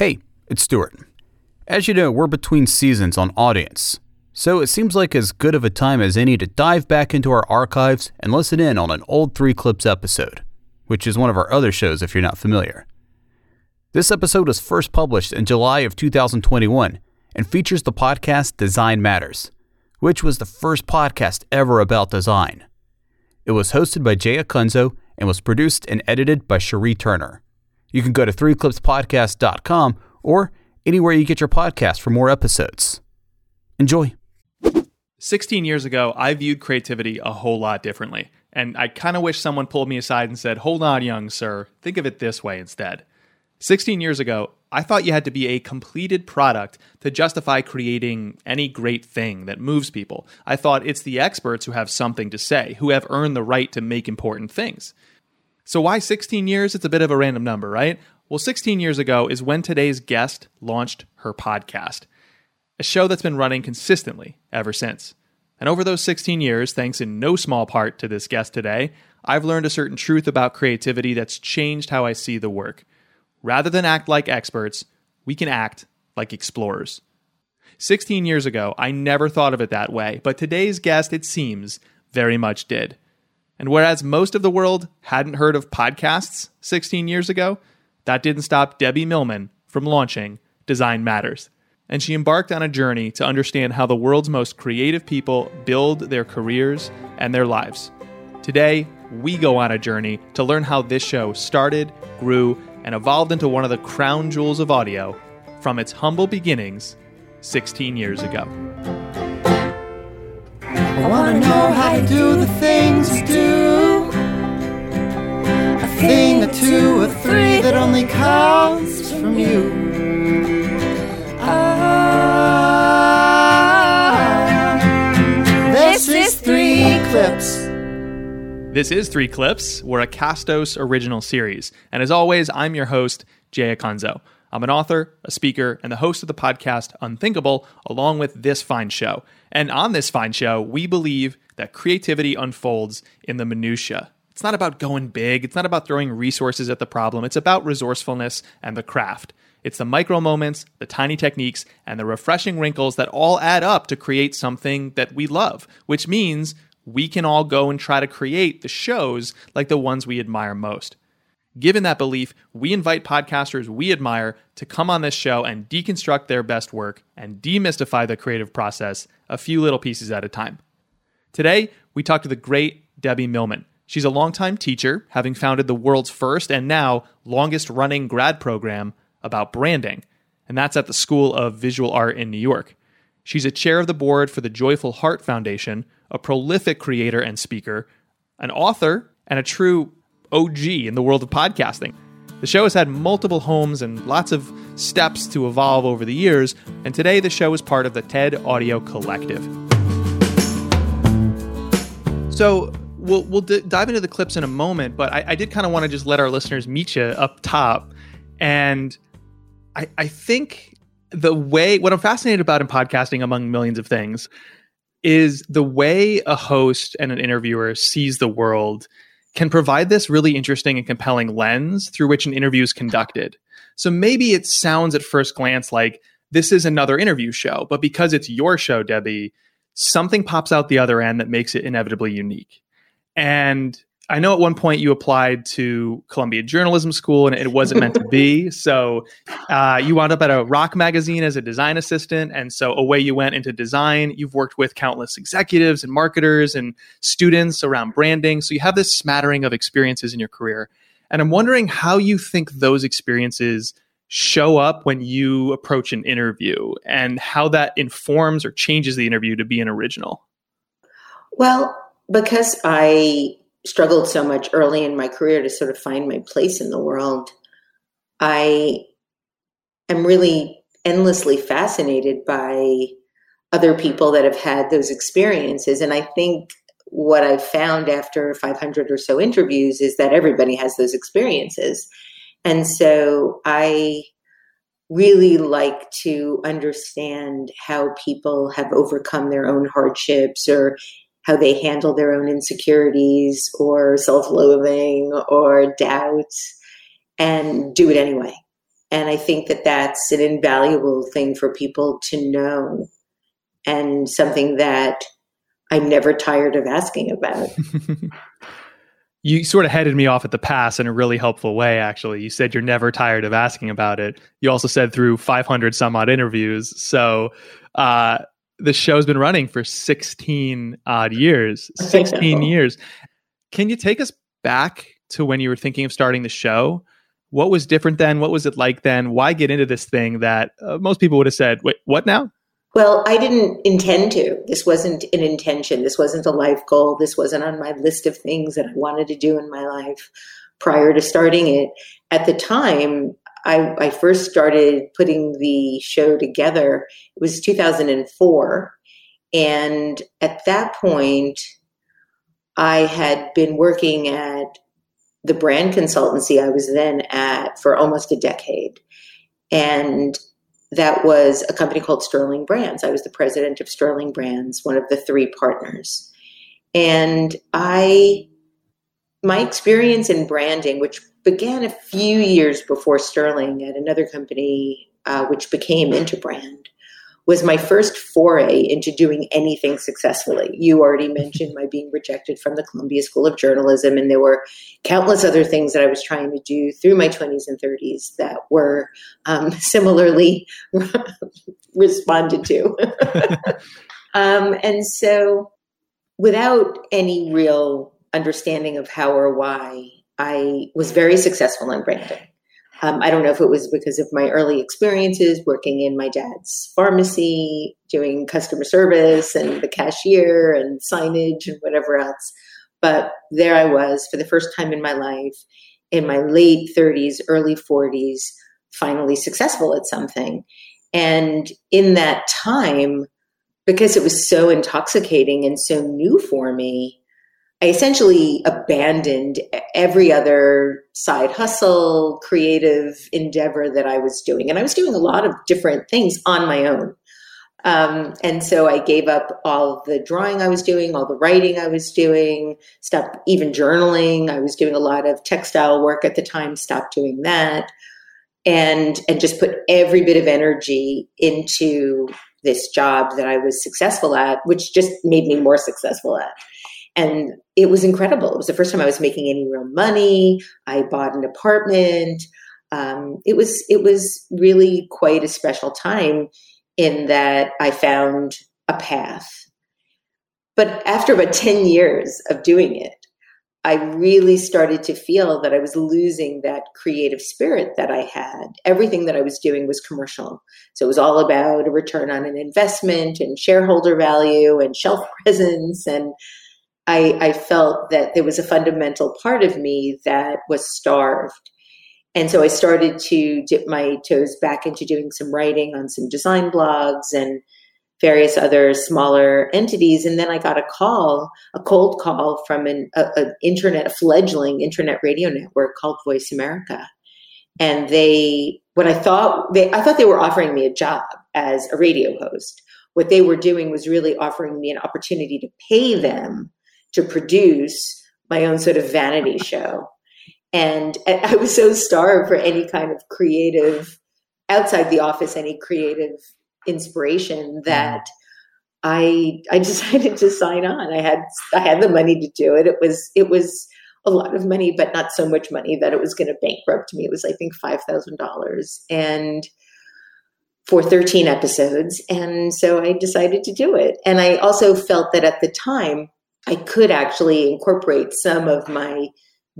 Hey, it's Stuart. As you know, we're between seasons on Audience, so it seems like as good of a time as any to dive back into our archives and listen in on an old Three Clips episode, which is one of our other shows if you're not familiar. This episode was first published in July of 2021 and features the podcast Design Matters, which was the first podcast ever about design. It was hosted by Jay Acunzo and was produced and edited by Cherie Turner. You can go to threeclipspodcast.com or anywhere you get your podcast for more episodes. Enjoy. 16 years ago, I viewed creativity a whole lot differently. And I kind of wish someone pulled me aside and said, Hold on, young sir, think of it this way instead. 16 years ago, I thought you had to be a completed product to justify creating any great thing that moves people. I thought it's the experts who have something to say, who have earned the right to make important things. So, why 16 years? It's a bit of a random number, right? Well, 16 years ago is when today's guest launched her podcast, a show that's been running consistently ever since. And over those 16 years, thanks in no small part to this guest today, I've learned a certain truth about creativity that's changed how I see the work. Rather than act like experts, we can act like explorers. 16 years ago, I never thought of it that way, but today's guest, it seems, very much did. And whereas most of the world hadn't heard of podcasts 16 years ago, that didn't stop Debbie Millman from launching Design Matters. And she embarked on a journey to understand how the world's most creative people build their careers and their lives. Today, we go on a journey to learn how this show started, grew, and evolved into one of the crown jewels of audio from its humble beginnings 16 years ago. I wanna know how to do the things you do. A thing, a two, a three that only comes from you. Ah, this is three clips. This is Three Clips. We're a Castos original series. And as always, I'm your host, Jay Acunzo. I'm an author, a speaker, and the host of the podcast Unthinkable, along with this fine show. And on this fine show, we believe that creativity unfolds in the minutiae. It's not about going big, it's not about throwing resources at the problem, it's about resourcefulness and the craft. It's the micro moments, the tiny techniques, and the refreshing wrinkles that all add up to create something that we love, which means we can all go and try to create the shows like the ones we admire most. Given that belief, we invite podcasters we admire to come on this show and deconstruct their best work and demystify the creative process a few little pieces at a time. Today, we talk to the great Debbie Millman. She's a longtime teacher, having founded the world's first and now longest running grad program about branding, and that's at the School of Visual Art in New York. She's a chair of the board for the Joyful Heart Foundation, a prolific creator and speaker, an author, and a true OG in the world of podcasting. The show has had multiple homes and lots of steps to evolve over the years, and today the show is part of the TED Audio Collective. So we'll, we'll d- dive into the clips in a moment, but I, I did kind of want to just let our listeners meet you up top. And I, I think the way, what I'm fascinated about in podcasting, among millions of things, is the way a host and an interviewer sees the world can provide this really interesting and compelling lens through which an interview is conducted. So maybe it sounds at first glance like this is another interview show, but because it's your show, Debbie, something pops out the other end that makes it inevitably unique. And I know at one point you applied to Columbia Journalism School and it wasn't meant to be. So uh, you wound up at a rock magazine as a design assistant. And so away you went into design. You've worked with countless executives and marketers and students around branding. So you have this smattering of experiences in your career. And I'm wondering how you think those experiences show up when you approach an interview and how that informs or changes the interview to be an original. Well, because I struggled so much early in my career to sort of find my place in the world, I am really endlessly fascinated by other people that have had those experiences. And I think what I've found after 500 or so interviews is that everybody has those experiences. And so I really like to understand how people have overcome their own hardships or how they handle their own insecurities or self loathing or doubts and do it anyway. And I think that that's an invaluable thing for people to know and something that I'm never tired of asking about. you sort of headed me off at the pass in a really helpful way, actually. You said you're never tired of asking about it. You also said through 500 some odd interviews. So uh, the show's been running for 16 odd years. 16 years. Can you take us back to when you were thinking of starting the show? What was different then? What was it like then? Why get into this thing that uh, most people would have said, wait, what now? Well, I didn't intend to. This wasn't an intention. This wasn't a life goal. This wasn't on my list of things that I wanted to do in my life prior to starting it. At the time, I, I first started putting the show together. It was 2004. And at that point, I had been working at the brand consultancy I was then at for almost a decade. And that was a company called Sterling Brands. I was the president of Sterling Brands, one of the three partners. And I, my experience in branding, which began a few years before Sterling at another company, uh, which became Interbrand, was my first foray into doing anything successfully. You already mentioned my being rejected from the Columbia School of Journalism, and there were countless other things that I was trying to do through my 20s and 30s that were um, similarly responded to. um, and so, without any real understanding of how or why, I was very successful in branding. Um, I don't know if it was because of my early experiences working in my dad's pharmacy, doing customer service and the cashier and signage and whatever else. But there I was for the first time in my life, in my late 30s, early 40s, finally successful at something. And in that time, because it was so intoxicating and so new for me, I essentially abandoned every other side hustle, creative endeavor that I was doing. And I was doing a lot of different things on my own. Um, and so I gave up all the drawing I was doing, all the writing I was doing, stopped even journaling. I was doing a lot of textile work at the time, stopped doing that. And, and just put every bit of energy into this job that I was successful at, which just made me more successful at and it was incredible. It was the first time I was making any real money. I bought an apartment. Um, it was it was really quite a special time in that I found a path. But after about ten years of doing it, I really started to feel that I was losing that creative spirit that I had. Everything that I was doing was commercial. So it was all about a return on an investment and shareholder value and shelf presence and I, I felt that there was a fundamental part of me that was starved. And so I started to dip my toes back into doing some writing on some design blogs and various other smaller entities. And then I got a call, a cold call from an a, a internet, a fledgling internet radio network called Voice America. And they, what I thought, they, I thought they were offering me a job as a radio host. What they were doing was really offering me an opportunity to pay them to produce my own sort of vanity show. And I was so starved for any kind of creative, outside the office, any creative inspiration mm. that I I decided to sign on. I had I had the money to do it. It was it was a lot of money, but not so much money that it was going to bankrupt me. It was I think five thousand dollars, and for 13 episodes. And so I decided to do it. And I also felt that at the time I could actually incorporate some of my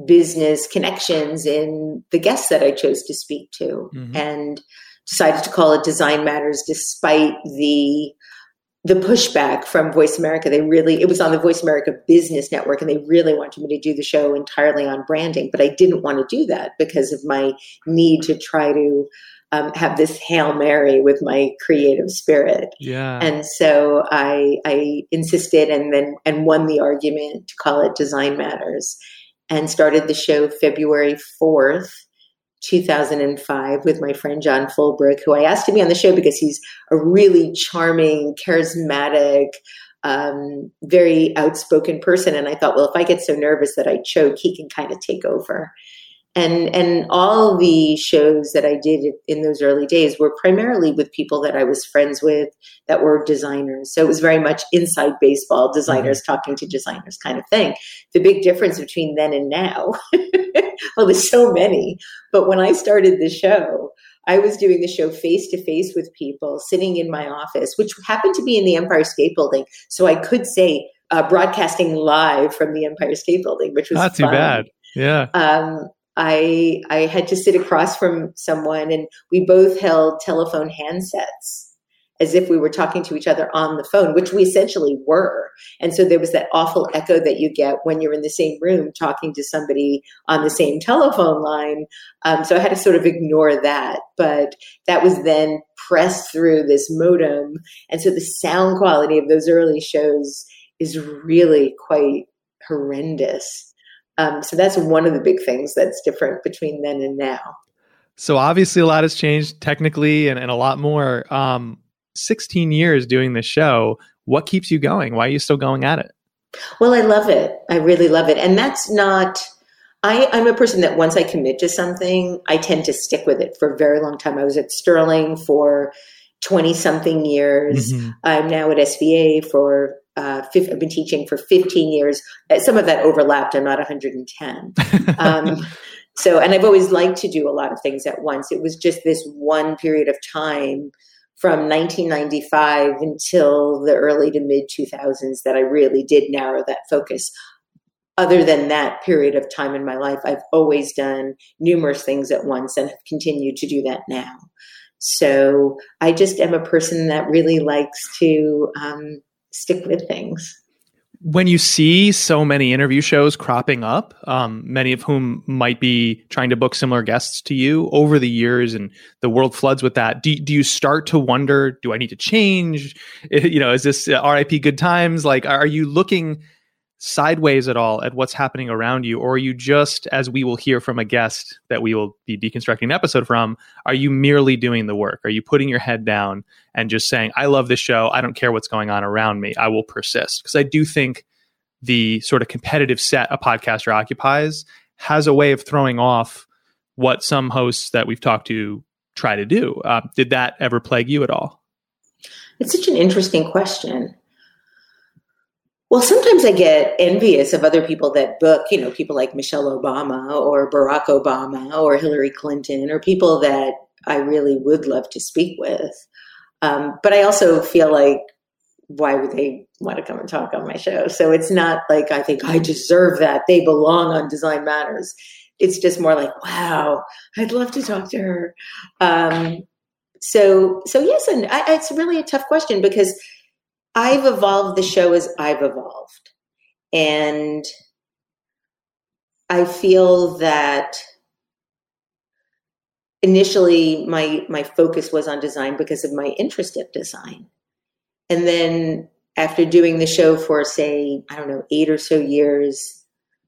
business connections in the guests that I chose to speak to mm-hmm. and decided to call it Design Matters despite the the pushback from Voice America. They really it was on the Voice America Business Network and they really wanted me to do the show entirely on branding, but I didn't want to do that because of my need to try to um, have this hail mary with my creative spirit. Yeah. And so I I insisted and then and won the argument to call it Design Matters, and started the show February fourth. 2005 with my friend John Fulbrook, who I asked to be on the show because he's a really charming, charismatic, um, very outspoken person. And I thought, well, if I get so nervous that I choke, he can kind of take over. And and all the shows that I did in those early days were primarily with people that I was friends with that were designers. So it was very much inside baseball, designers mm-hmm. talking to designers kind of thing. The big difference between then and now, well, there's so many, but when I started the show, I was doing the show face to face with people sitting in my office, which happened to be in the Empire State Building. So I could say uh, broadcasting live from the Empire State Building, which was not too bad. Yeah. Um, I I had to sit across from someone, and we both held telephone handsets as if we were talking to each other on the phone, which we essentially were. And so there was that awful echo that you get when you're in the same room talking to somebody on the same telephone line. Um, so I had to sort of ignore that. But that was then pressed through this modem. And so the sound quality of those early shows is really quite horrendous. Um, so that's one of the big things that's different between then and now. So obviously, a lot has changed technically, and, and a lot more. Um, 16 years doing this show. What keeps you going? Why are you still going at it? Well, I love it. I really love it, and that's not. I, I'm a person that once I commit to something, I tend to stick with it for a very long time. I was at Sterling for 20 something years. Mm-hmm. I'm now at SVA for uh, I've been teaching for 15 years. Uh, some of that overlapped. I'm not 110. um, so, and I've always liked to do a lot of things at once. It was just this one period of time from 1995 until the early to mid 2000s that I really did narrow that focus. Other than that period of time in my life, I've always done numerous things at once and have continued to do that now. So I just am a person that really likes to um, stick with things. When you see so many interview shows cropping up, um, many of whom might be trying to book similar guests to you over the years, and the world floods with that, do, do you start to wonder, do I need to change? You know, is this uh, RIP good times? Like, are you looking sideways at all at what's happening around you or are you just as we will hear from a guest that we will be deconstructing an episode from are you merely doing the work? Are you putting your head down and just saying i love this show. I don't care what's going on around me. I will persist. Because i do think the sort of competitive set a podcaster occupies has a way of throwing off what some hosts that we've talked to try to do. Uh, did that ever plague you at all? It's such an interesting question well, sometimes I get envious of other people that book, you know, people like Michelle Obama or Barack Obama or Hillary Clinton or people that I really would love to speak with. Um, but I also feel like, why would they want to come and talk on my show? So it's not like I think I deserve that. They belong on Design Matters. It's just more like, wow, I'd love to talk to her. Um, so, so yes, and I, it's really a tough question because I've evolved the show as I've evolved. And I feel that initially my my focus was on design because of my interest in design. And then after doing the show for say, I don't know, 8 or so years,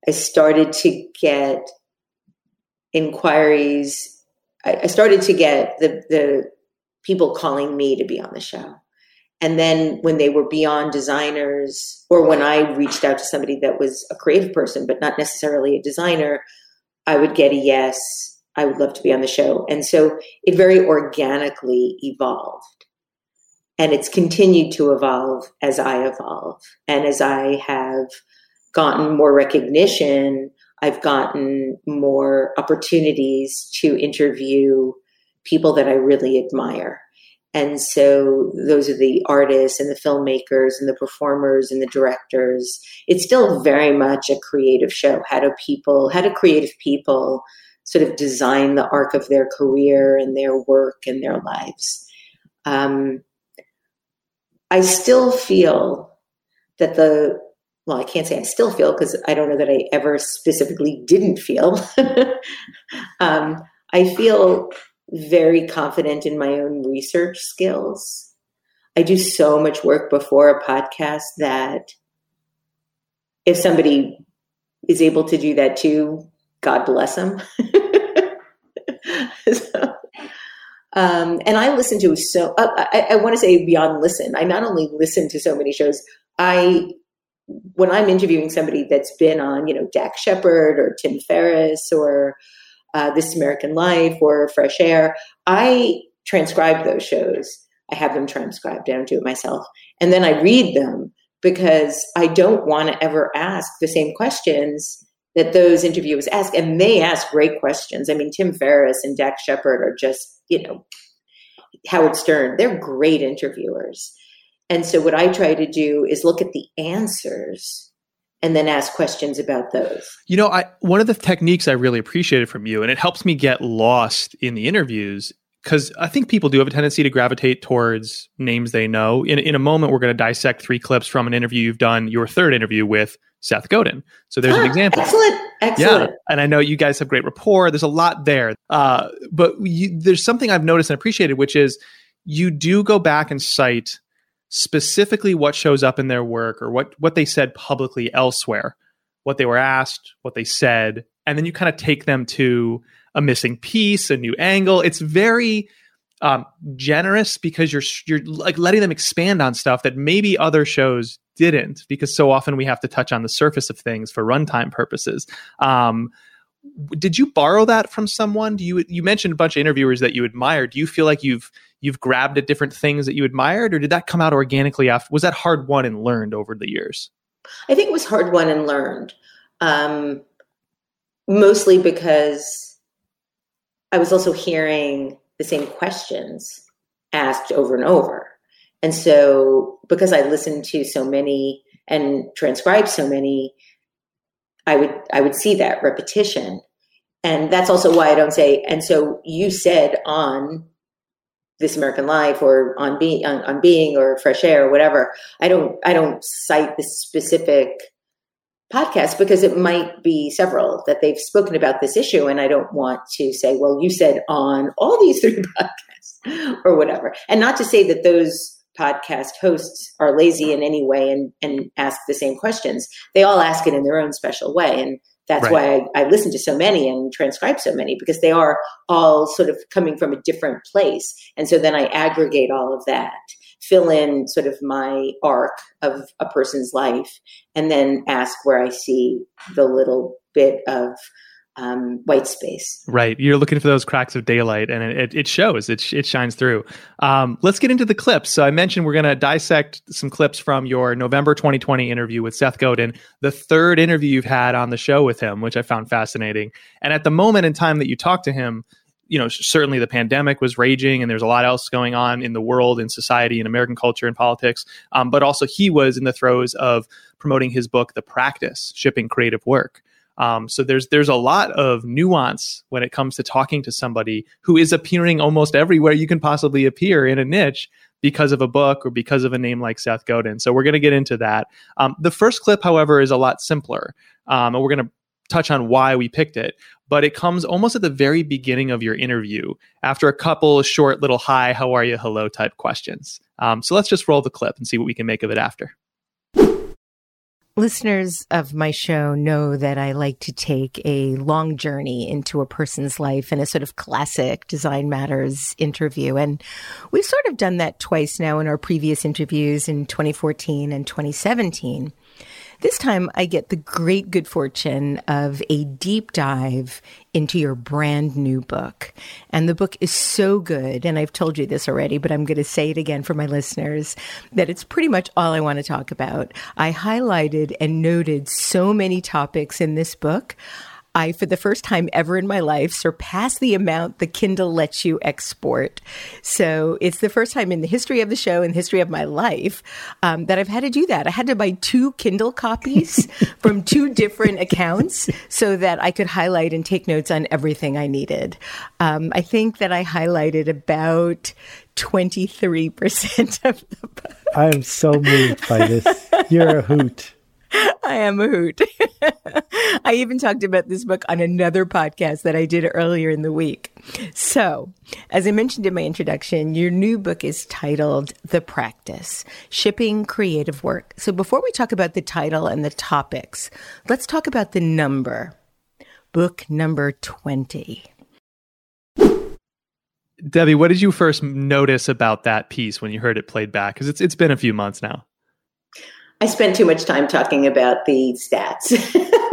I started to get inquiries. I, I started to get the the people calling me to be on the show. And then when they were beyond designers, or when I reached out to somebody that was a creative person, but not necessarily a designer, I would get a yes. I would love to be on the show. And so it very organically evolved. And it's continued to evolve as I evolve. And as I have gotten more recognition, I've gotten more opportunities to interview people that I really admire. And so those are the artists and the filmmakers and the performers and the directors. It's still very much a creative show. How do people, how do creative people sort of design the arc of their career and their work and their lives? Um, I still feel that the, well, I can't say I still feel because I don't know that I ever specifically didn't feel. um, I feel very confident in my own research skills. I do so much work before a podcast that if somebody is able to do that too, God bless them. so, um, and I listen to so, uh, I, I want to say beyond listen. I not only listen to so many shows, I, when I'm interviewing somebody that's been on, you know, Dax Shepard or Tim Ferriss or uh, This American Life or Fresh Air, I transcribe those shows. I have them transcribed. I don't do it myself. And then I read them because I don't want to ever ask the same questions that those interviewers ask. And they ask great questions. I mean, Tim Ferriss and Dax Shepard are just, you know, Howard Stern, they're great interviewers. And so what I try to do is look at the answers and then ask questions about those. You know, I one of the techniques I really appreciated from you, and it helps me get lost in the interviews, because I think people do have a tendency to gravitate towards names they know. In in a moment, we're going to dissect three clips from an interview you've done, your third interview with Seth Godin. So there's an example. Excellent, excellent. Yeah, and I know you guys have great rapport. There's a lot there, uh, but you, there's something I've noticed and appreciated, which is you do go back and cite specifically what shows up in their work or what what they said publicly elsewhere, what they were asked, what they said, and then you kind of take them to a missing piece, a new angle. It's very um, generous because you're you're like letting them expand on stuff that maybe other shows didn't because so often we have to touch on the surface of things for runtime purposes. Um, did you borrow that from someone? Do you you mentioned a bunch of interviewers that you admire? Do you feel like you've you've grabbed at different things that you admired, or did that come out organically? After was that hard won and learned over the years? I think it was hard won and learned, um, mostly because I was also hearing the same questions asked over and over. And so, because I listened to so many and transcribed so many, I would I would see that repetition, and that's also why I don't say. And so you said on this American Life or on being on, on being or Fresh Air or whatever. I don't I don't cite the specific podcast because it might be several that they've spoken about this issue, and I don't want to say, well, you said on all these three podcasts or whatever, and not to say that those podcast hosts are lazy in any way and and ask the same questions. They all ask it in their own special way, and that's right. why I, I, listen to so many and transcribe so many because they are all sort of coming from a different place. And so then I aggregate all of that, fill in sort of my arc of a person's life, and then ask where I see the little bit of um, white space. Right. You're looking for those cracks of daylight and it, it shows, it, it shines through. Um, let's get into the clips. So I mentioned we're going to dissect some clips from your November 2020 interview with Seth Godin, the third interview you've had on the show with him, which I found fascinating. And at the moment in time that you talked to him, you know, certainly the pandemic was raging and there's a lot else going on in the world, in society, in American culture and politics. Um, but also he was in the throes of promoting his book, The Practice, Shipping Creative Work. Um, so there's there's a lot of nuance when it comes to talking to somebody who is appearing almost everywhere you can possibly appear in a niche because of a book or because of a name like Seth Godin. So we're going to get into that. Um, the first clip, however, is a lot simpler, um, and we're going to touch on why we picked it. But it comes almost at the very beginning of your interview after a couple short little "Hi, how are you?" "Hello" type questions. Um, so let's just roll the clip and see what we can make of it after. Listeners of my show know that I like to take a long journey into a person's life in a sort of classic Design Matters interview. And we've sort of done that twice now in our previous interviews in 2014 and 2017. This time I get the great good fortune of a deep dive into your brand new book. And the book is so good. And I've told you this already, but I'm going to say it again for my listeners that it's pretty much all I want to talk about. I highlighted and noted so many topics in this book. I, for the first time ever in my life, surpassed the amount the Kindle lets you export. So it's the first time in the history of the show, in the history of my life, um, that I've had to do that. I had to buy two Kindle copies from two different accounts so that I could highlight and take notes on everything I needed. Um, I think that I highlighted about 23% of the book. I am so moved by this. You're a hoot. I am a hoot. I even talked about this book on another podcast that I did earlier in the week. So, as I mentioned in my introduction, your new book is titled The Practice Shipping Creative Work. So, before we talk about the title and the topics, let's talk about the number. Book number 20. Debbie, what did you first notice about that piece when you heard it played back? Because it's it's been a few months now. I spent too much time talking about the stats.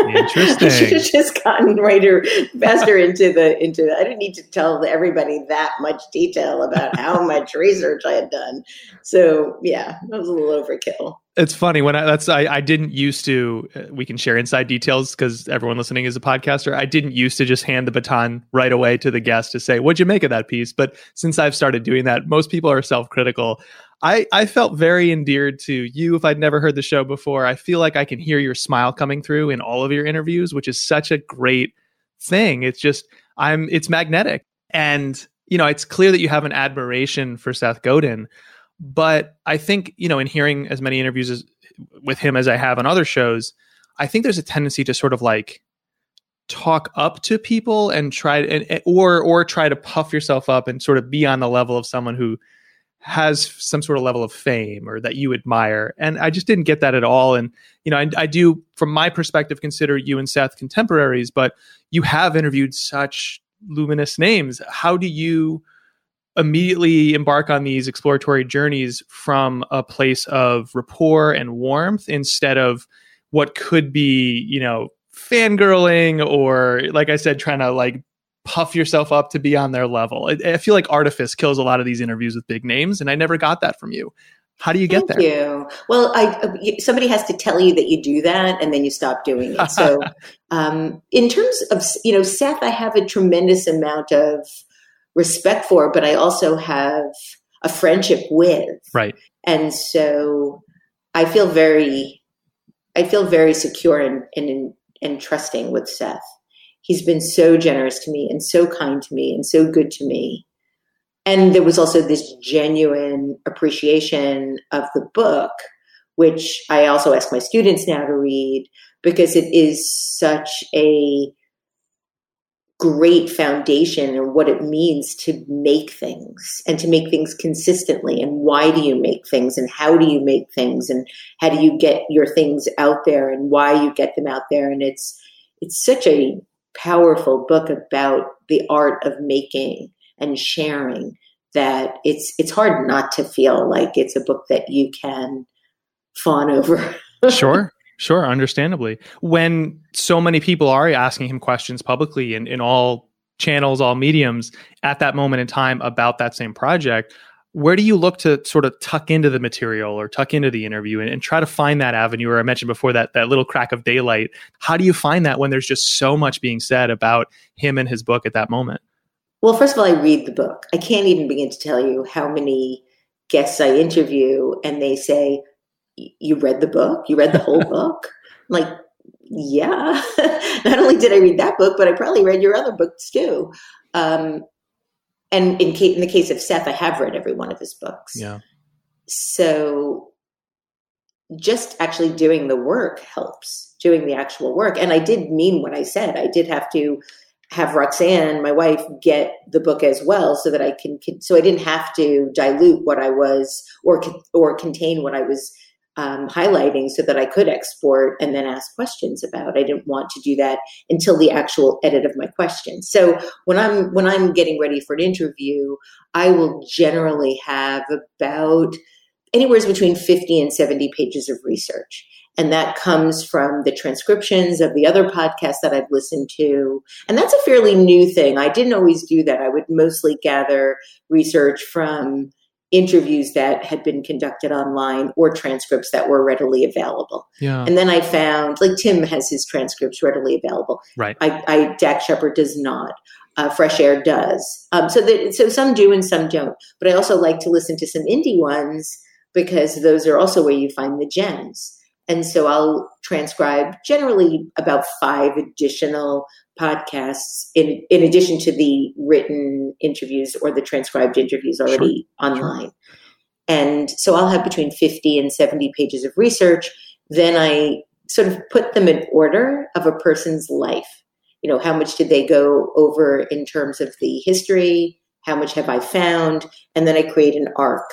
Interesting. I should have just gotten right or faster into the into. The, I didn't need to tell everybody that much detail about how much research I had done. So yeah, that was a little overkill. It's funny when I that's I, I didn't used to. Uh, we can share inside details because everyone listening is a podcaster. I didn't used to just hand the baton right away to the guest to say, "What'd you make of that piece?" But since I've started doing that, most people are self critical. I, I felt very endeared to you if I'd never heard the show before. I feel like I can hear your smile coming through in all of your interviews, which is such a great thing. It's just I'm it's magnetic. And you know, it's clear that you have an admiration for Seth Godin. But I think, you know, in hearing as many interviews as, with him as I have on other shows, I think there's a tendency to sort of like talk up to people and try and or or try to puff yourself up and sort of be on the level of someone who has some sort of level of fame or that you admire. And I just didn't get that at all. And, you know, I, I, do, from my perspective, consider you and Seth contemporaries, but you have interviewed such luminous names. How do you immediately embark on these exploratory journeys from a place of rapport and warmth instead of what could be, you know, fangirling or, like I said, trying to like puff yourself up to be on their level. I, I, feel like artifice kills a lot of these interviews with big names, and I never got that from you. How do you get Thank there? You. Well, I, uh, somebody has to tell you that you do that, and then you stop doing it. So, um, in terms of you know Seth, I have a tremendous amount of respect for, but I also have a friendship with. Right. And so, I feel very, I feel very secure and and and trusting with Seth he's been so generous to me and so kind to me and so good to me. And there was also this genuine appreciation of the book, which I also ask my students now to read because it is such a great foundation and what it means to make things and to make things consistently. And why do you make things? And how do you make things? And how do you get your things out there? And why you get them out there? And it's it's such a powerful book about the art of making and sharing that it's it's hard not to feel like it's a book that you can fawn over. sure. Sure, understandably. When so many people are asking him questions publicly in, in all channels, all mediums at that moment in time about that same project, where do you look to sort of tuck into the material or tuck into the interview and, and, try to find that avenue? Or i mentioned before that that little crack of daylight. How do you find that when there's just so much being said about him and his book at that moment? Well first of all i read the book. I can't even begin to tell you how many guests i interview and they say you read the book? You read the whole book? I'm like yeah. Not only did i read that book but i probably read your other books too. Um, and in, in the case of Seth, I have read every one of his books. Yeah. So just actually doing the work helps, doing the actual work. And I did mean what I said. I did have to have Roxane, my wife, get the book as well, so that I can. So I didn't have to dilute what I was or or contain what I was um, highlighting so that I could export and then ask questions about. I didn't want to do that until the actual edit of my questions. So when I'm when I'm getting ready for an interview, I will generally have about anywhere between 50 and 70 pages of research. And that comes from the transcriptions of the other podcasts that I've listened to. And that's a fairly new thing. I didn't always do that. I would mostly gather research from interviews that had been conducted online or transcripts that were readily available. Yeah. And then I found like Tim has his transcripts readily available. Right. I, I Dax Shepard does not. Uh, Fresh Air does. Um, so that so some do and some don't. But I also like to listen to some indie ones because those are also where you find the gems. And so I'll transcribe generally about five additional podcasts in, in addition to the written interviews or the transcribed interviews already sure. online. And so I'll have between 50 and 70 pages of research. Then I sort of put them in order of a person's life. You know, how much did they go over in terms of the history? How much have I found? And then I create an arc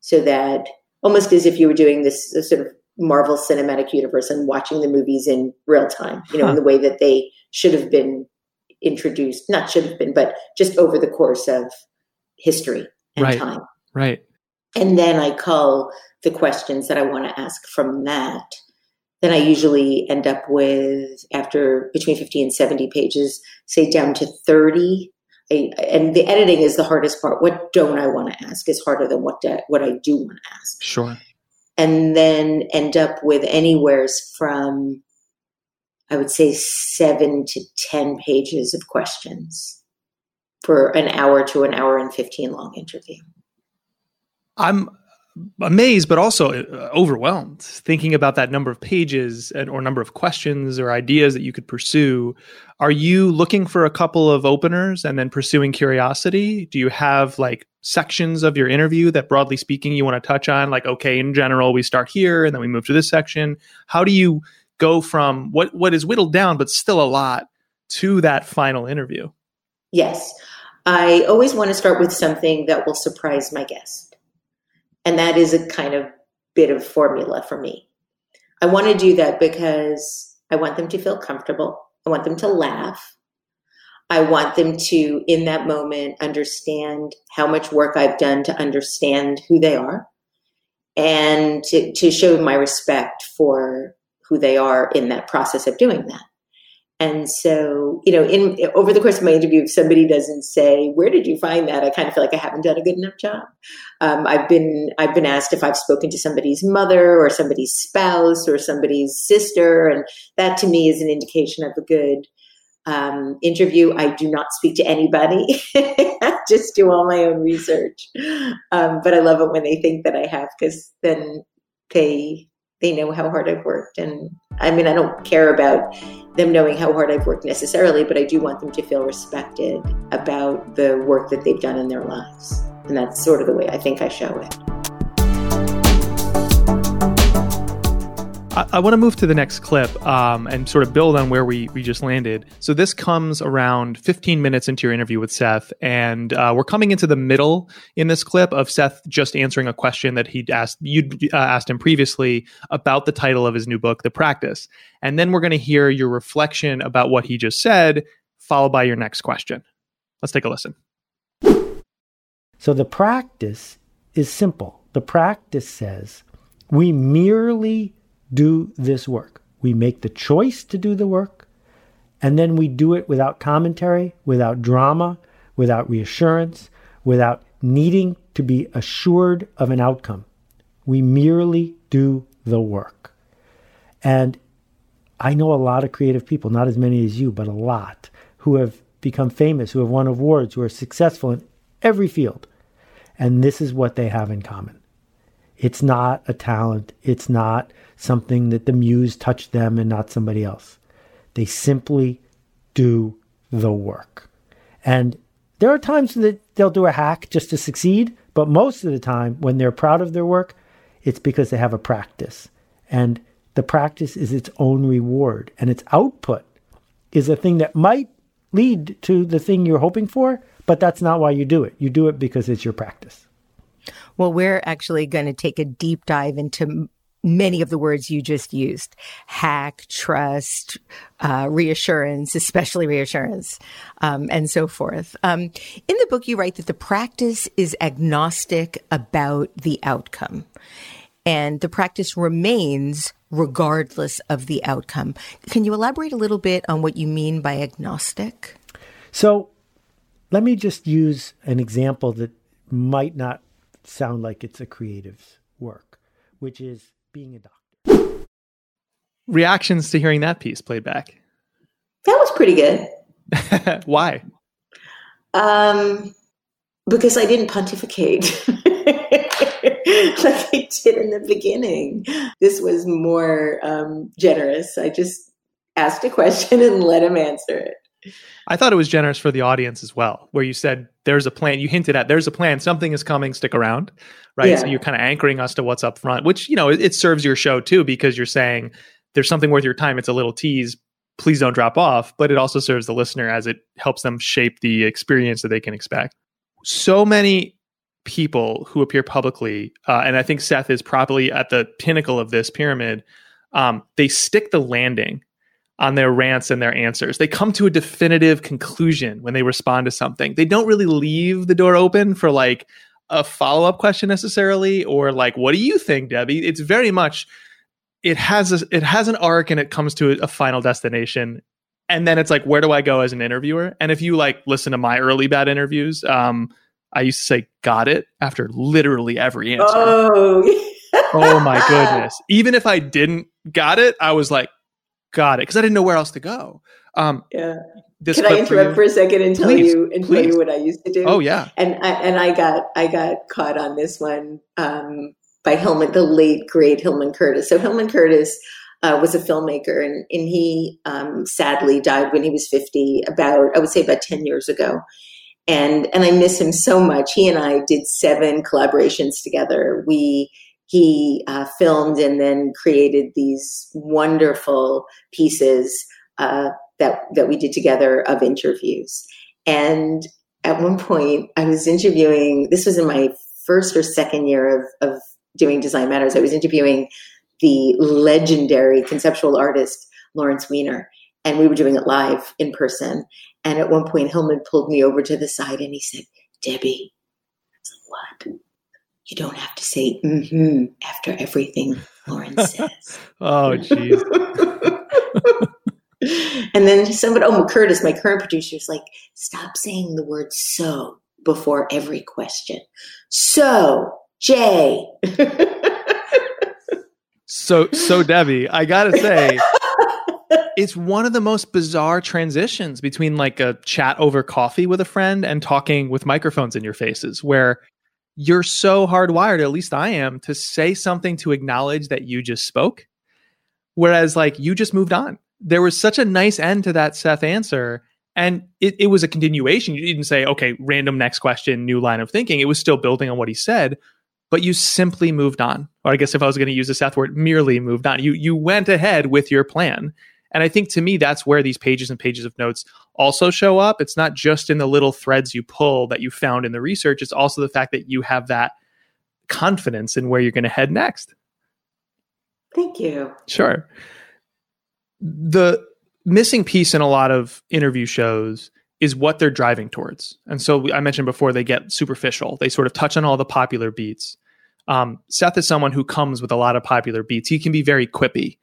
so that almost as if you were doing this sort of Marvel Cinematic Universe and watching the movies in real time, you know, huh. in the way that they should have been introduced, not should have been, but just over the course of history and right. time. Right. And then I cull the questions that I want to ask from that. Then I usually end up with, after between 50 and 70 pages, say down to 30. I, and the editing is the hardest part. What don't I want to ask is harder than what, do, what I do want to ask. Sure. And then end up with anywheres from, I would say, seven to 10 pages of questions for an hour to an hour and 15 long interview. I'm amazed, but also uh, overwhelmed thinking about that number of pages and, or number of questions or ideas that you could pursue. Are you looking for a couple of openers and then pursuing curiosity? Do you have like sections of your interview that broadly speaking you want to touch on? Like, okay, in general, we start here and then we move to this section. How do you go from what, what is whittled down, but still a lot to that final interview? Yes. I always want to start with something that will surprise my guest. And that is a kind of bit of formula for me. I want to do that because I want them to feel comfortable. I want them to laugh. I want them to, in that moment, understand how much work I've done to understand who they are and to, to show my respect for who they are in that process of doing that. And so, you know, in over the course of my interview, if somebody doesn't say, "Where did you find that?" I kind of feel like I haven't done a good enough job. Um, I've been I've been asked if I've spoken to somebody's mother or somebody's spouse or somebody's sister, and that to me is an indication of a good um, interview. I do not speak to anybody; I just do all my own research. Um, but I love it when they think that I have, because then they they know how hard I've worked. And I mean, I don't care about them knowing how hard I've worked necessarily, but I do want them to feel respected about the work that they've done in their lives. And that's sort of the way I think I show it. I, I want to move to the next clip um, and sort of build on where we, we just landed. So this comes around 15 minutes into your interview with Seth, and uh, we're coming into the middle in this clip of Seth just answering a question that he'd asked you'd uh, asked him previously about the title of his new book, The Practice, and then we're going to hear your reflection about what he just said, followed by your next question. Let's take a listen. So the practice is simple. The practice says we merely do this work. We make the choice to do the work, and then we do it without commentary, without drama, without reassurance, without needing to be assured of an outcome. We merely do the work. And I know a lot of creative people, not as many as you, but a lot, who have become famous, who have won awards, who are successful in every field. And this is what they have in common. It's not a talent. It's not something that the muse touched them and not somebody else. They simply do the work. And there are times that they'll do a hack just to succeed, but most of the time, when they're proud of their work, it's because they have a practice. And the practice is its own reward, and its output is a thing that might lead to the thing you're hoping for, but that's not why you do it. You do it because it's your practice. Well, we're actually going to take a deep dive into many of the words you just used hack, trust, uh, reassurance, especially reassurance, um, and so forth. Um, in the book, you write that the practice is agnostic about the outcome. And the practice remains regardless of the outcome. Can you elaborate a little bit on what you mean by agnostic? So, let me just use an example that might not sound like it's a creative's work, which is being a doctor. Reactions to hearing that piece played back. That was pretty good. Why? Um, because I didn't pontificate like I did in the beginning. This was more um, generous. I just asked a question and let him answer it. I thought it was generous for the audience as well, where you said there's a plan. You hinted at there's a plan, something is coming, stick around, right? Yeah. So you're kind of anchoring us to what's up front, which you know it, it, serves your show too because you're saying there's something worth your time. It's a little tease. Please don't drop off, but it also serves the listener as it helps them shape the experience that they can expect. So many people who appear publicly, uh, and I think Seth is probably at the pinnacle of this pyramid. Um, they stick the landing on their rants and their answers. They come to a definitive conclusion when they respond to something. They don't really leave the door open for like a follow up question necessarily, or like, what do you think, Debbie? It's very much it has a, it has an arc and it comes to a, a final destination, and then it's like, where do I go as an interviewer? And if you like listen to my early bad interviews, um, I used to say "got it" after literally every answer. Oh, oh my goodness! Even if I didn't got it, I was like, "Got it," because I didn't know where else to go. Um, yeah. this Can I clip for interrupt for a second and tell Please, you and tell you what I used to do? Oh yeah, and I, and I got I got caught on this one um, by Hillman, the late great Hillman Curtis. So Hillman Curtis uh, was a filmmaker, and and he um, sadly died when he was fifty. About I would say about ten years ago, and and I miss him so much. He and I did seven collaborations together. We he uh, filmed and then created these wonderful pieces uh, that that we did together of interviews. And at one point, I was interviewing. This was in my first or second year of of doing Design Matters. I was interviewing the legendary conceptual artist Lawrence Weiner, and we were doing it live in person. And at one point, Hillman pulled me over to the side and he said, "Debbie, like, what? You don't have to say mm-hmm after everything Lauren says." oh jeez. and then somebody, oh, Curtis, my current producer, is like, stop saying the word so before every question. So, Jay. So so Debbie, I gotta say, it's one of the most bizarre transitions between like a chat over coffee with a friend and talking with microphones in your faces, where you're so hardwired, at least I am, to say something to acknowledge that you just spoke. Whereas like you just moved on. There was such a nice end to that Seth answer. And it, it was a continuation. You didn't say, okay, random next question, new line of thinking. It was still building on what he said, but you simply moved on. Or I guess if I was going to use the Seth word, merely moved on. You you went ahead with your plan. And I think to me, that's where these pages and pages of notes also show up. It's not just in the little threads you pull that you found in the research, it's also the fact that you have that confidence in where you're going to head next. Thank you. Sure. The missing piece in a lot of interview shows is what they're driving towards. And so I mentioned before, they get superficial. They sort of touch on all the popular beats. Um, Seth is someone who comes with a lot of popular beats. He can be very quippy.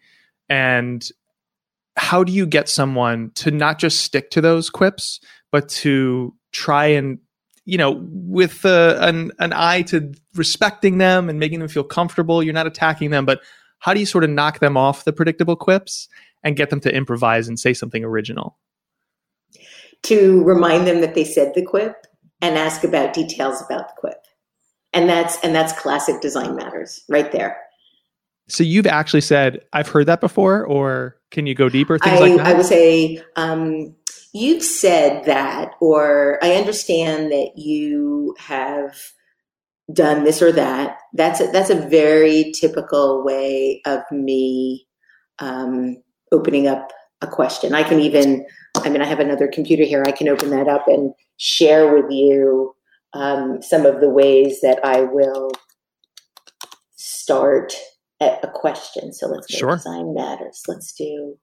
And how do you get someone to not just stick to those quips, but to try and, you know, with uh, an, an eye to respecting them and making them feel comfortable? You're not attacking them, but how do you sort of knock them off the predictable quips and get them to improvise and say something original? To remind them that they said the quip and ask about details about the quip. And that's and that's classic design matters right there. So you've actually said, I've heard that before, or can you go deeper? Things I, like that? I would say um, you've said that, or I understand that you have done this or that. That's a, that's a very typical way of me um, opening up a question. I can even, I mean, I have another computer here. I can open that up and share with you um, some of the ways that I will start at a question. So let's go Sure. design matters. Let's do.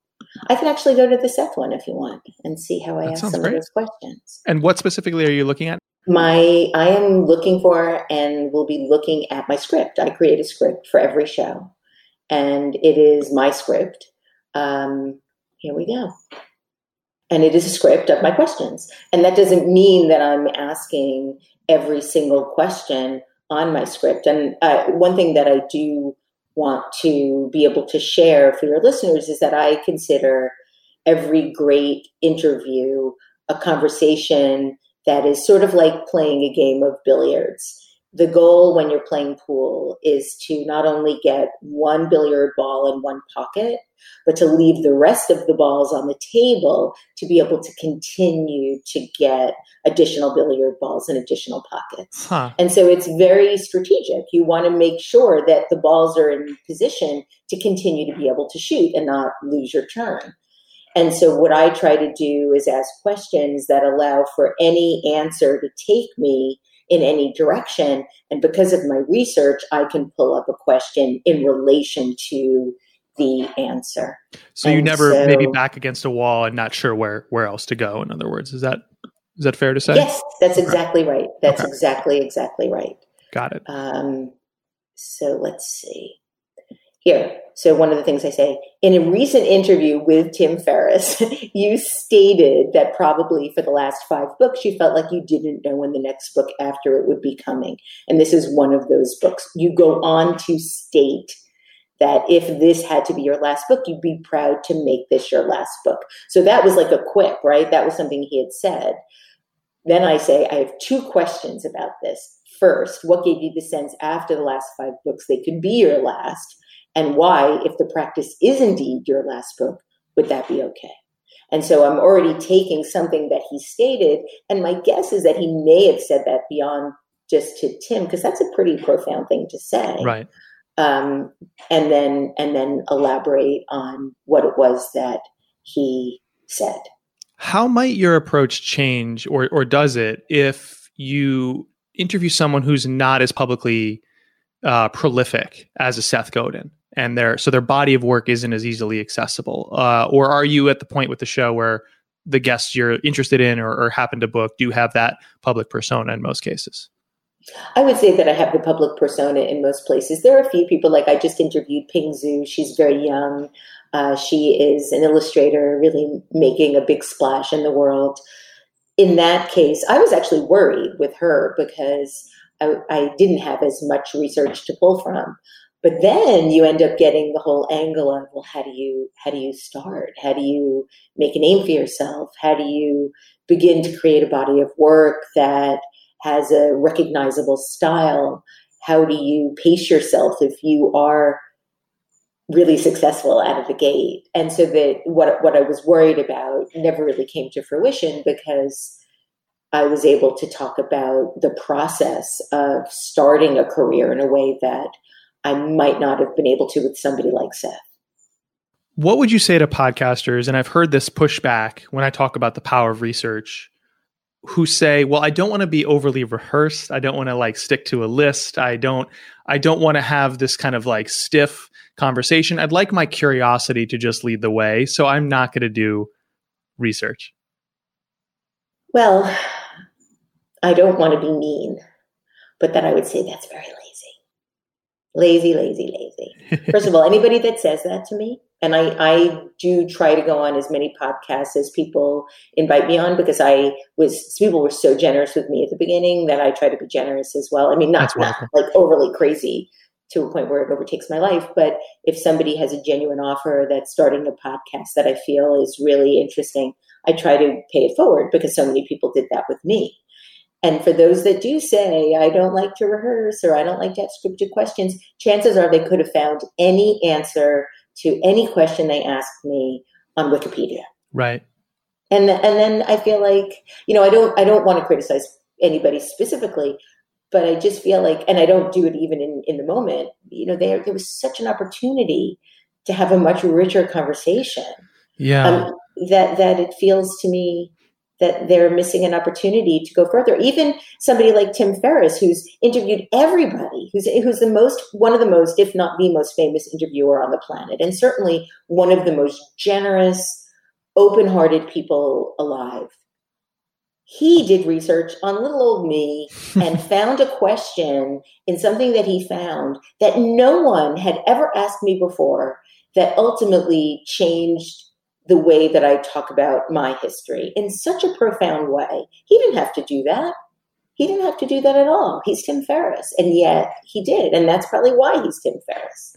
I can actually go to the Seth one if you want and see how I That ask some great. of those questions. and what specifically are you looking at? My I am looking for and will be looking at my script. I create a script for every show, and it is my script. Um, here we go. And it is a script of my questions. And that doesn't mean that I'm asking every single question on my script. And uh, one thing that I do want to be able to share for your listeners is that I consider every great interview a conversation that is sort of like playing a game of billiards. The goal when you're playing pool is to not only get one billiard ball in one pocket, but to leave the rest of the balls on the table to be able to continue to get additional billiard balls in additional pockets. Huh. And so it's very strategic. You want to make sure that the balls are in position to continue to be able to shoot and not lose your turn. And so what I try to do is ask questions that allow for any answer to take me in any direction. And because of my research, I can pull up a question in relation to the answer. So you never so- maybe back against a wall and not sure where where else to go. In other words, is that is that fair to say? Yes, that's exactly right. That's Okay. exactly, exactly right. Got it. Um, so let's see. Here, so one of the things I say in a recent interview with Tim Ferriss, you stated that probably for the last five books, you felt like you didn't know when the next book after it would be coming. And this is one of those books. You go on to state that if this had to be your last book, you'd be proud to make this your last book. So that was like a quip, right? That was something he had said. Then I say, I have two questions about this. First, what gave you the sense after the last five books they could be your last? And why, if the practice is indeed your last book, would that be okay? And so I'm already taking something that he stated, and my guess is that he may have said that beyond just to Tim, because that's a pretty profound thing to say. Right. Um, and then and then elaborate on what it was that he said. How might your approach change, or or does it, if you interview someone who's not as publicly uh, prolific as a Seth Godin? And their so their body of work isn't as easily accessible uh, or are you at the point with the show where the guests you're interested in or, or happen to book do have that public persona in most cases I would say that I have the public persona in most places. There are a few people, like I just interviewed Ping Zhu. She's very young. Uh, she is an illustrator, really making a big splash in the world. In that case, I was actually worried with her because I, I didn't have as much research to pull from. But then you end up getting the whole angle of, well, how do you how do you start? How do you make a name for yourself? How do you begin to create a body of work that has a recognizable style? How do you pace yourself if you are really successful out of the gate? And so that what what I was worried about never really came to fruition because I was able to talk about the process of starting a career in a way that I might not have been able to with somebody like Seth. What would you say to podcasters? And I've heard this pushback when I talk about the power of research who say, well, I don't want to be overly rehearsed. I don't want to like stick to a list. I don't, I don't want to have this kind of like stiff conversation. I'd like my curiosity to just lead the way. So I'm not going to do research. Well, I don't want to be mean, but then I would say that's very lazy, lazy, lazy. First of all, anybody that says that to me, and I, I do try to go on as many podcasts as people invite me on because I was people were so generous with me at the beginning that I try to be generous as well. I mean, not, not like overly crazy to a point where it overtakes my life, but if somebody has a genuine offer that's starting a podcast that I feel is really interesting, I try to pay it forward because so many people did that with me. And for those that do say, I don't like to rehearse or I don't like to have scripted questions, chances are they could have found any answer to any question they asked me on Wikipedia. Right. And and then I feel like, you know, I don't I don't want to criticize anybody specifically, but I just feel like and I don't do it even in, in the moment, you know, there there was such an opportunity to have a much richer conversation. Yeah. Um, that that it feels to me that they're missing an opportunity to go further. Even somebody like Tim Ferriss, who's interviewed everybody, who's who's the most one of the most, if not the most famous interviewer on the planet, and certainly one of the most generous, open-hearted people alive. He did research on little old me and found a question in something that he found that no one had ever asked me before that ultimately changed the way that I talk about my history in such a profound way. He didn't have to do that. He didn't have to do that at all. He's Tim Ferriss. And yet he did. And that's probably why he's Tim Ferriss.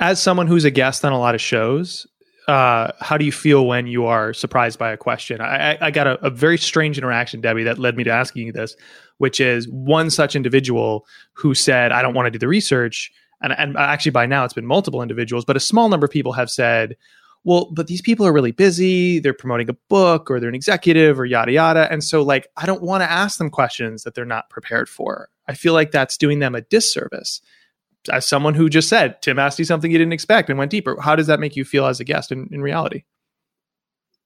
As someone who's a guest on a lot of shows, uh, how do you feel when you are surprised by a question? I, I got a, a, very strange interaction, Debbie, that led me to asking you this, which is one such individual who said, I don't want to do the research. And, and actually, by now, it's been multiple individuals, but a small number of people have said, well, but these people are really busy. They're promoting a book or they're an executive or yada, yada. And so, like, I don't want to ask them questions that they're not prepared for. I feel like that's doing them a disservice. As someone who just said, Tim asked you something you didn't expect and went deeper, how does that make you feel as a guest in, in reality?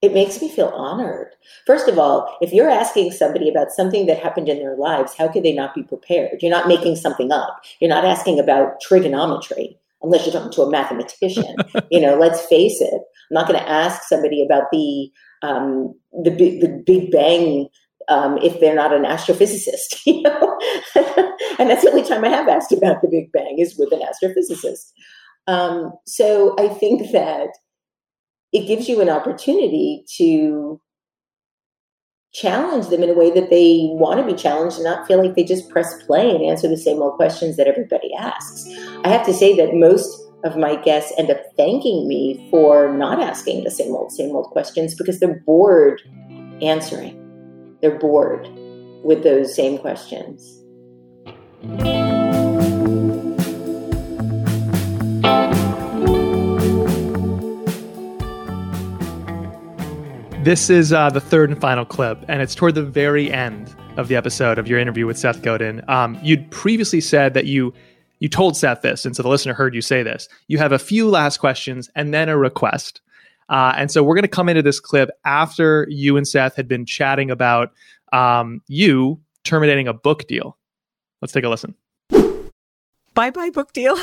It makes me feel honored. First of all, if you're asking somebody about something that happened in their lives, how could they not be prepared? You're not making something up. You're not asking about trigonometry unless you're talking to a mathematician. you know, let's face it. I'm not going to ask somebody about the um, the, the Big Bang um, if they're not an astrophysicist, you know. and that's the only time I have asked about the Big Bang is with an astrophysicist. Um, so I think that it gives you an opportunity to challenge them in a way that they want to be challenged and not feel like they just press play and answer the same old questions that everybody asks. I have to say that most of my guests end up thanking me for not asking the same old, same old questions because they're bored answering. They're bored with those same questions. This is uh, the third and final clip, and it's toward the very end of the episode of your interview with Seth Godin. Um, you'd previously said that you you told Seth this, and so the listener heard you say this. You have a few last questions and then a request. Uh, and so we're going to come into this clip after you and Seth had been chatting about um, you terminating a book deal. Let's take a listen. Bye bye book deal.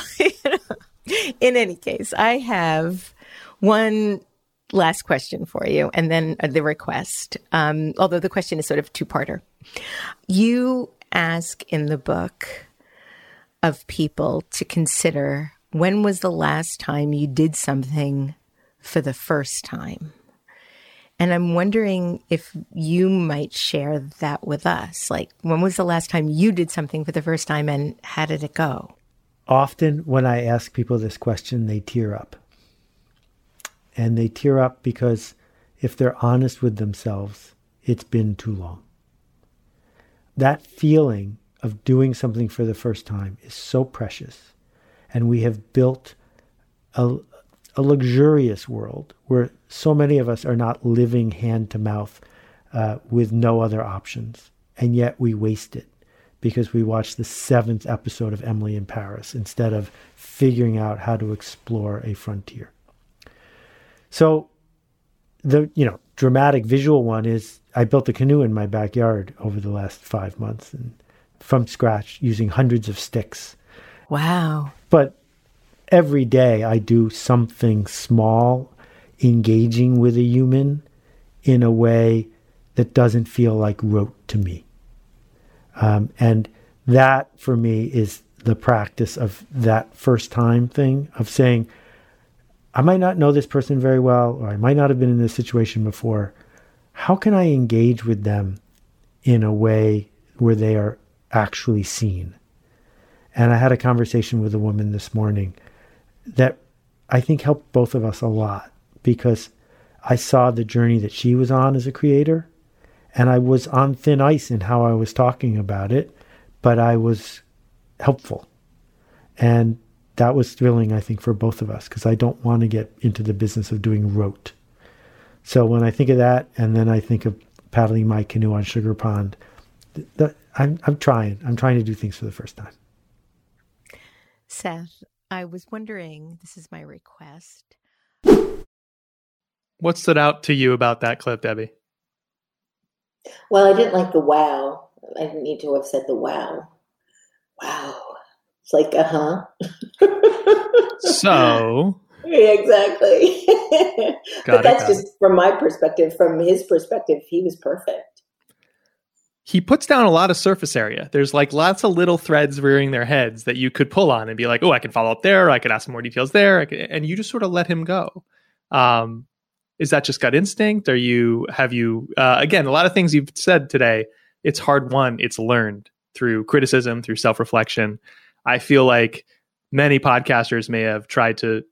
In any case, I have one last question for you and then uh, the request. Um, although the question is sort of two parter. You ask in the book of people to consider when was the last time you did something for the first time? And I'm wondering if you might share that with us. Like, when was the last time you did something for the first time and how did it go? Often, when I ask people this question, they tear up. And they tear up because if they're honest with themselves, it's been too long. That feeling of doing something for the first time is so precious. And we have built a, a luxurious world where so many of us are not living hand to mouth uh, with no other options. And yet we waste it because we watch the seventh episode of Emily in Paris instead of figuring out how to explore a frontier. So the you know dramatic visual one is I built a canoe in my backyard over the last five months and from scratch using hundreds of sticks. Wow. But every day I do something small, engaging with a human in a way that doesn't feel like rote to me. Um, and that for me is the practice of that first time thing of saying, I might not know this person very well, or I might not have been in this situation before. How can I engage with them in a way where they are actually seen? And I had a conversation with a woman this morning that I think helped both of us a lot because I saw the journey that she was on as a creator and I was on thin ice in how I was talking about it, but I was helpful. And that was thrilling, I think, for both of us because I don't want to get into the business of doing rote. So when I think of that, and then I think of paddling my canoe on Sugar Pond, the, I'm, I'm trying. I'm trying to do things for the first time. Seth, I was wondering this is my request. What stood out to you about that clip, Debbie? Well, I didn't like the wow. I didn't need to have said the wow. Wow. It's like, uh huh. so. yeah, exactly. but it, that's just it. from my perspective. From his perspective, he was perfect. He puts down a lot of surface area. There's like lots of little threads rearing their heads that you could pull on and be like, oh, I can follow up there. I could ask more details there. Could, and you just sort of let him go. Um, is that just gut instinct? Are you, have you, uh, again, a lot of things you've said today, it's hard won, it's learned through criticism, through self reflection. I feel like many podcasters may have tried to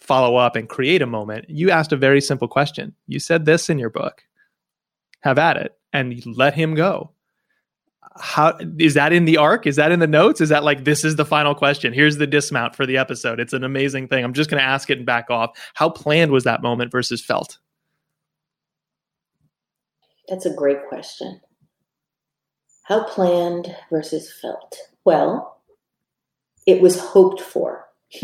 follow up and create a moment. You asked a very simple question. You said this in your book. Have at it and let him go. How is that in the arc? Is that in the notes? Is that like this is the final question? Here's the dismount for the episode. It's an amazing thing. I'm just going to ask it and back off. How planned was that moment versus felt? That's a great question. How planned versus felt? Well, it was hoped for.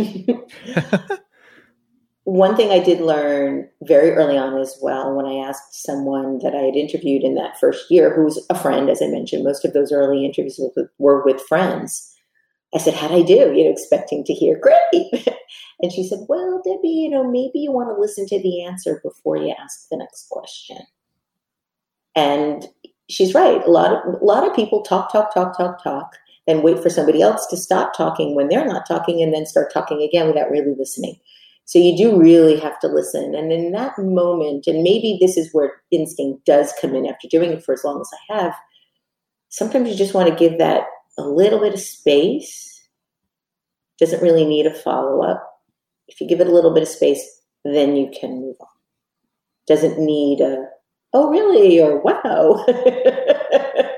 One thing I did learn very early on as well when I asked someone that I had interviewed in that first year, who was a friend, as I mentioned, most of those early interviews were with friends. I said, How'd I do? You know, expecting to hear, Great. and she said, Well, Debbie, you know, maybe you want to listen to the answer before you ask the next question. And she's right. A lot of a lot of people talk, talk, talk, talk, talk, and wait for somebody else to stop talking when they're not talking, and then start talking again without really listening. So you do really have to listen. And in that moment, and maybe this is where instinct does come in after doing it for as long as I have, sometimes you just want to give that a little bit of space. Doesn't really need a follow up. If you give it a little bit of space, then you can move on. Doesn't need a, oh really, or wow.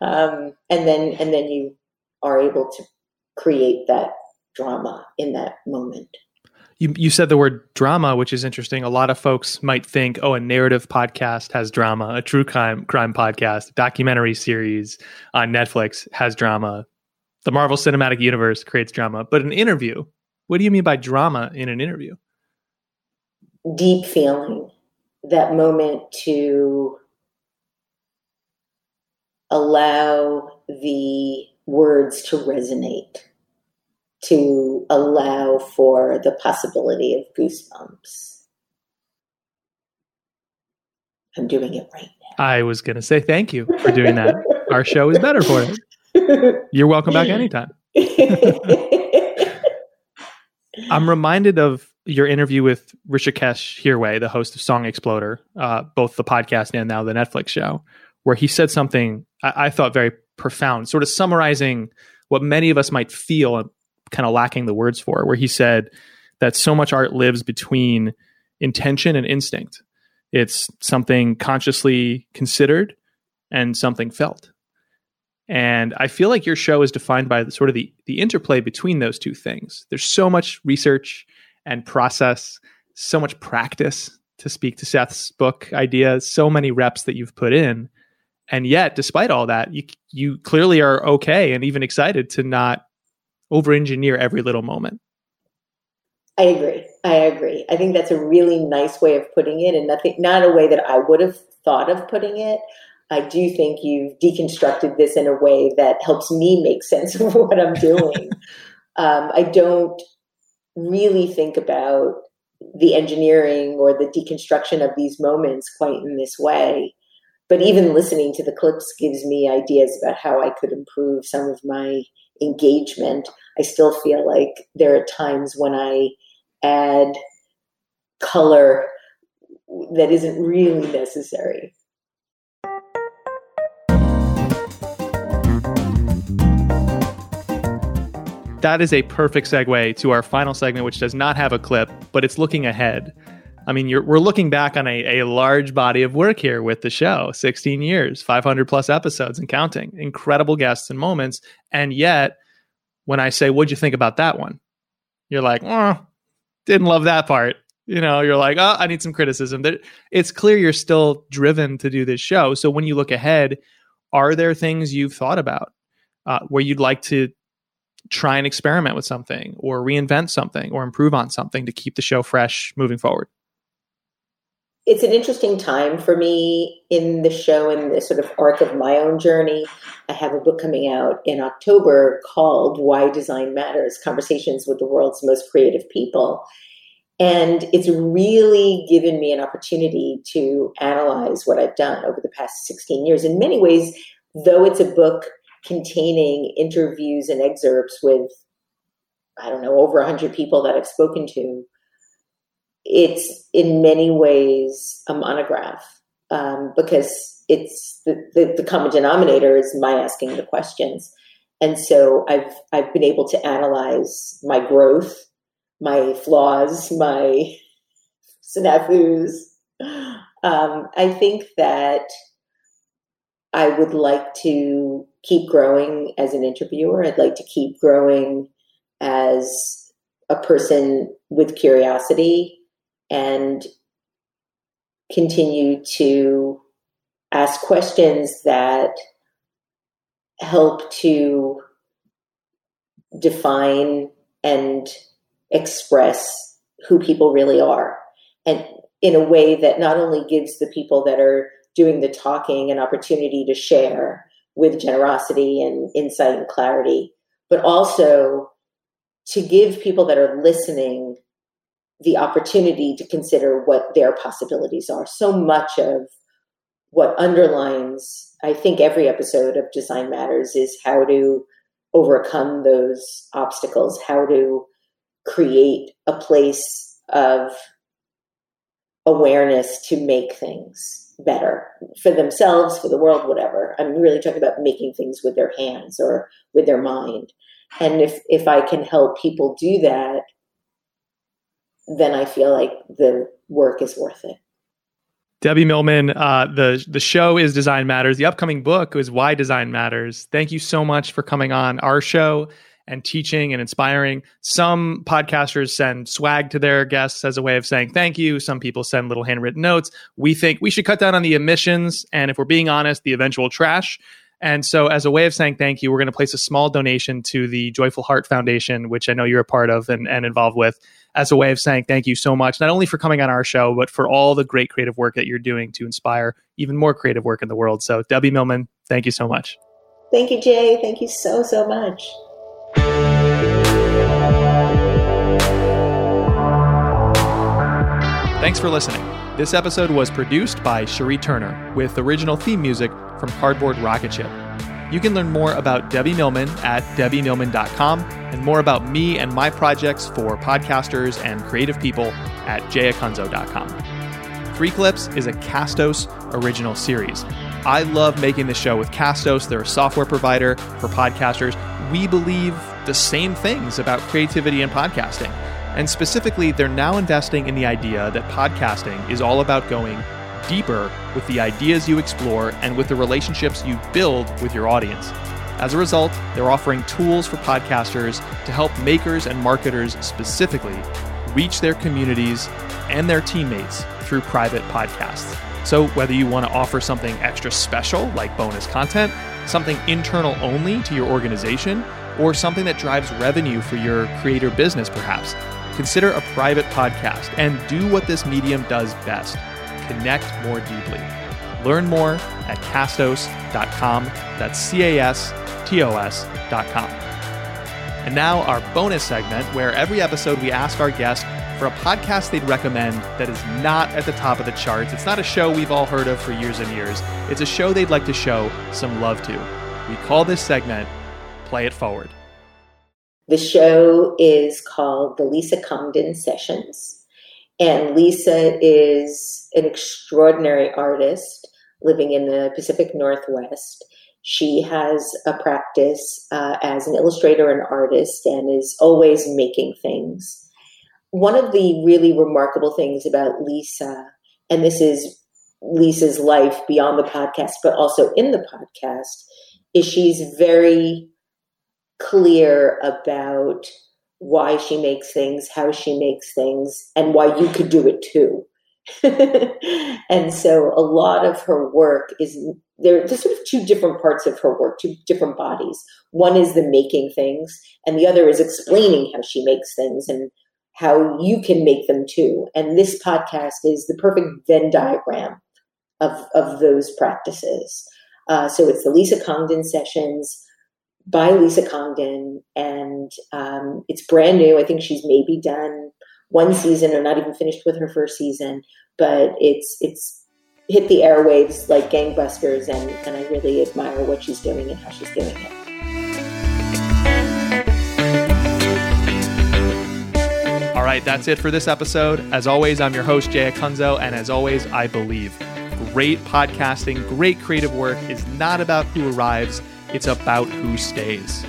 um, and then and then you are able to create that drama in that moment. You, you said the word drama, which is interesting. A lot of folks might think, oh, a narrative podcast has drama, a true crime crime podcast, documentary series on Netflix has drama, the Marvel Cinematic Universe creates drama. But an interview, what do you mean by drama in an interview? Deep feeling, that moment to allow the words to resonate to allow for the possibility of goosebumps. I'm doing it right now. I was going to say thank you for doing that. Our show is better for it. You're welcome back anytime. I'm reminded of your interview with Hrishikesh Hirway, the host of Song Exploder, uh, both the podcast and now the Netflix show, where he said something I, I thought very profound, sort of summarizing what many of us might feel kind of lacking the words for, where he said that so much art lives between intention and instinct. It's something consciously considered and something felt. And I feel like your show is defined by the, sort of the, the interplay between those two things. There's so much research and process, so much practice to speak to Seth's book idea, so many reps that you've put in. And yet, despite all that, you you clearly are okay and even excited to not over engineer every little moment. I agree. I agree. I think that's a really nice way of putting it, and nothing, not a way that I would have thought of putting it. I do think you've deconstructed this in a way that helps me make sense of what I'm doing. um, I don't really think about the engineering or the deconstruction of these moments quite in this way. But even listening to the clips gives me ideas about how I could improve some of my engagement, I still feel like there are times when I add color that isn't really necessary. That is a perfect segue to our final segment, which does not have a clip, but it's looking ahead. I mean, we're looking back on a, a large body of work here with the show 16 years, 500 plus episodes and counting, incredible guests and moments. And yet, when I say, What'd you think about that one? You're like, Oh, didn't love that part. You know, you're like, Oh, I need some criticism. It's clear you're still driven to do this show. So when you look ahead, are there things you've thought about uh, where you'd like to try and experiment with something or reinvent something or improve on something to keep the show fresh moving forward? It's an interesting time for me in the show and the sort of arc of my own journey. I have a book coming out in October called Why Design Matters Conversations with the World's Most Creative People. And it's really given me an opportunity to analyze what I've done over the past 16 years. In many ways, though it's a book containing interviews and excerpts with, I don't know, over 100 people that I've spoken to it's in many ways a monograph um, because it's the, the, the, common denominator is my asking the questions. And so i've i've been able to analyze my growth my flaws my snafus. Um, i think that i would like to keep growing as an interviewer. I'd like to keep growing as a person with curiosity and continue to ask questions that help to define and express who people really are. And in a way that not only gives the people that are doing the talking an opportunity to share with generosity and insight and clarity but also to give people that are listening the opportunity to consider what their possibilities are. So much of what underlines I think every episode of Design Matters is how to overcome those obstacles, how to create a place of awareness to make things better for themselves, for the world, whatever. I'm really talking about making things with their hands or with their mind. And if if I can help people do that, then I feel like the work is worth it. Debbie Millman, uh, the the show is Design Matters. The upcoming book is Why Design Matters. Thank you so much for coming on our show and teaching and inspiring. Some podcasters send swag to their guests as a way of saying thank you. Some people send little handwritten notes. We think we should cut down on the emissions and, if we're being honest, the eventual trash. And so, as a way of saying thank you, we're going to place a small donation to the Joyful Heart Foundation, which I know you're a part of and, and involved with, as a way of saying thank you so much, not only for coming on our show, but for all the great creative work that you're doing to inspire even more creative work in the world. So, Debbie Millman, thank you so much. Thank you, Jay. Thank you so, so much. Thanks for listening. This episode was produced by Cherie Turner with original theme music from Cardboard Rocket Ship. You can learn more about Debbie Millman at debbiemillman.com and more about me and my projects for podcasters and creative people at jayacunzo.com. Three Clips is a Castos original series. I love making the show with Castos. They're a software provider for podcasters. We believe the same things about creativity and podcasting. And specifically, they're now investing in the idea that podcasting is all about going deeper with the ideas you explore and with the relationships you build with your audience. As a result, they're offering tools for podcasters to help makers and marketers specifically reach their communities and their teammates through private podcasts. So, whether you want to offer something extra special like bonus content, something internal only to your organization, or something that drives revenue for your creator business, perhaps, consider a private podcast and do what this medium does best connect more deeply. Learn more at castos.com. That's C A S T O S.com. And now, our bonus segment, where every episode we ask our guest for a podcast they'd recommend that is not at the top of the charts. It's not a show we've all heard of for years and years. It's a show they'd like to show some love to. We call this segment Play It Forward. The show is called the Lisa Congdon Sessions. And Lisa is an extraordinary artist living in the Pacific Northwest. She has a practice uh, as an illustrator and artist and is always making things. One of the really remarkable things about Lisa, and this is Lisa's life beyond the podcast, but also in the podcast, is she's very clear about why she makes things, how she makes things, and why you could do it too. and so a lot of her work is there there's sort of two different parts of her work, two different bodies. One is the making things, and the other is explaining how she makes things and how you can make them too. And this podcast is the perfect Venn diagram of, of those practices. Uh, so it's the Lisa Congdon sessions by Lisa Congdon, and um, it's brand new. I think she's maybe done one season or not even finished with her first season, but it's it's hit the airwaves like gangbusters, and, and I really admire what she's doing and how she's doing it. All right, that's it for this episode. As always, I'm your host, Jay Acunzo, and as always, I believe great podcasting, great creative work is not about who arrives it's about who stays.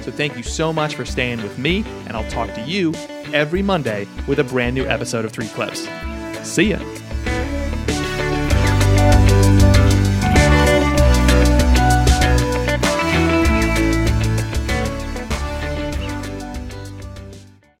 So thank you so much for staying with me, and I'll talk to you every Monday with a brand new episode of Three Clips. See ya.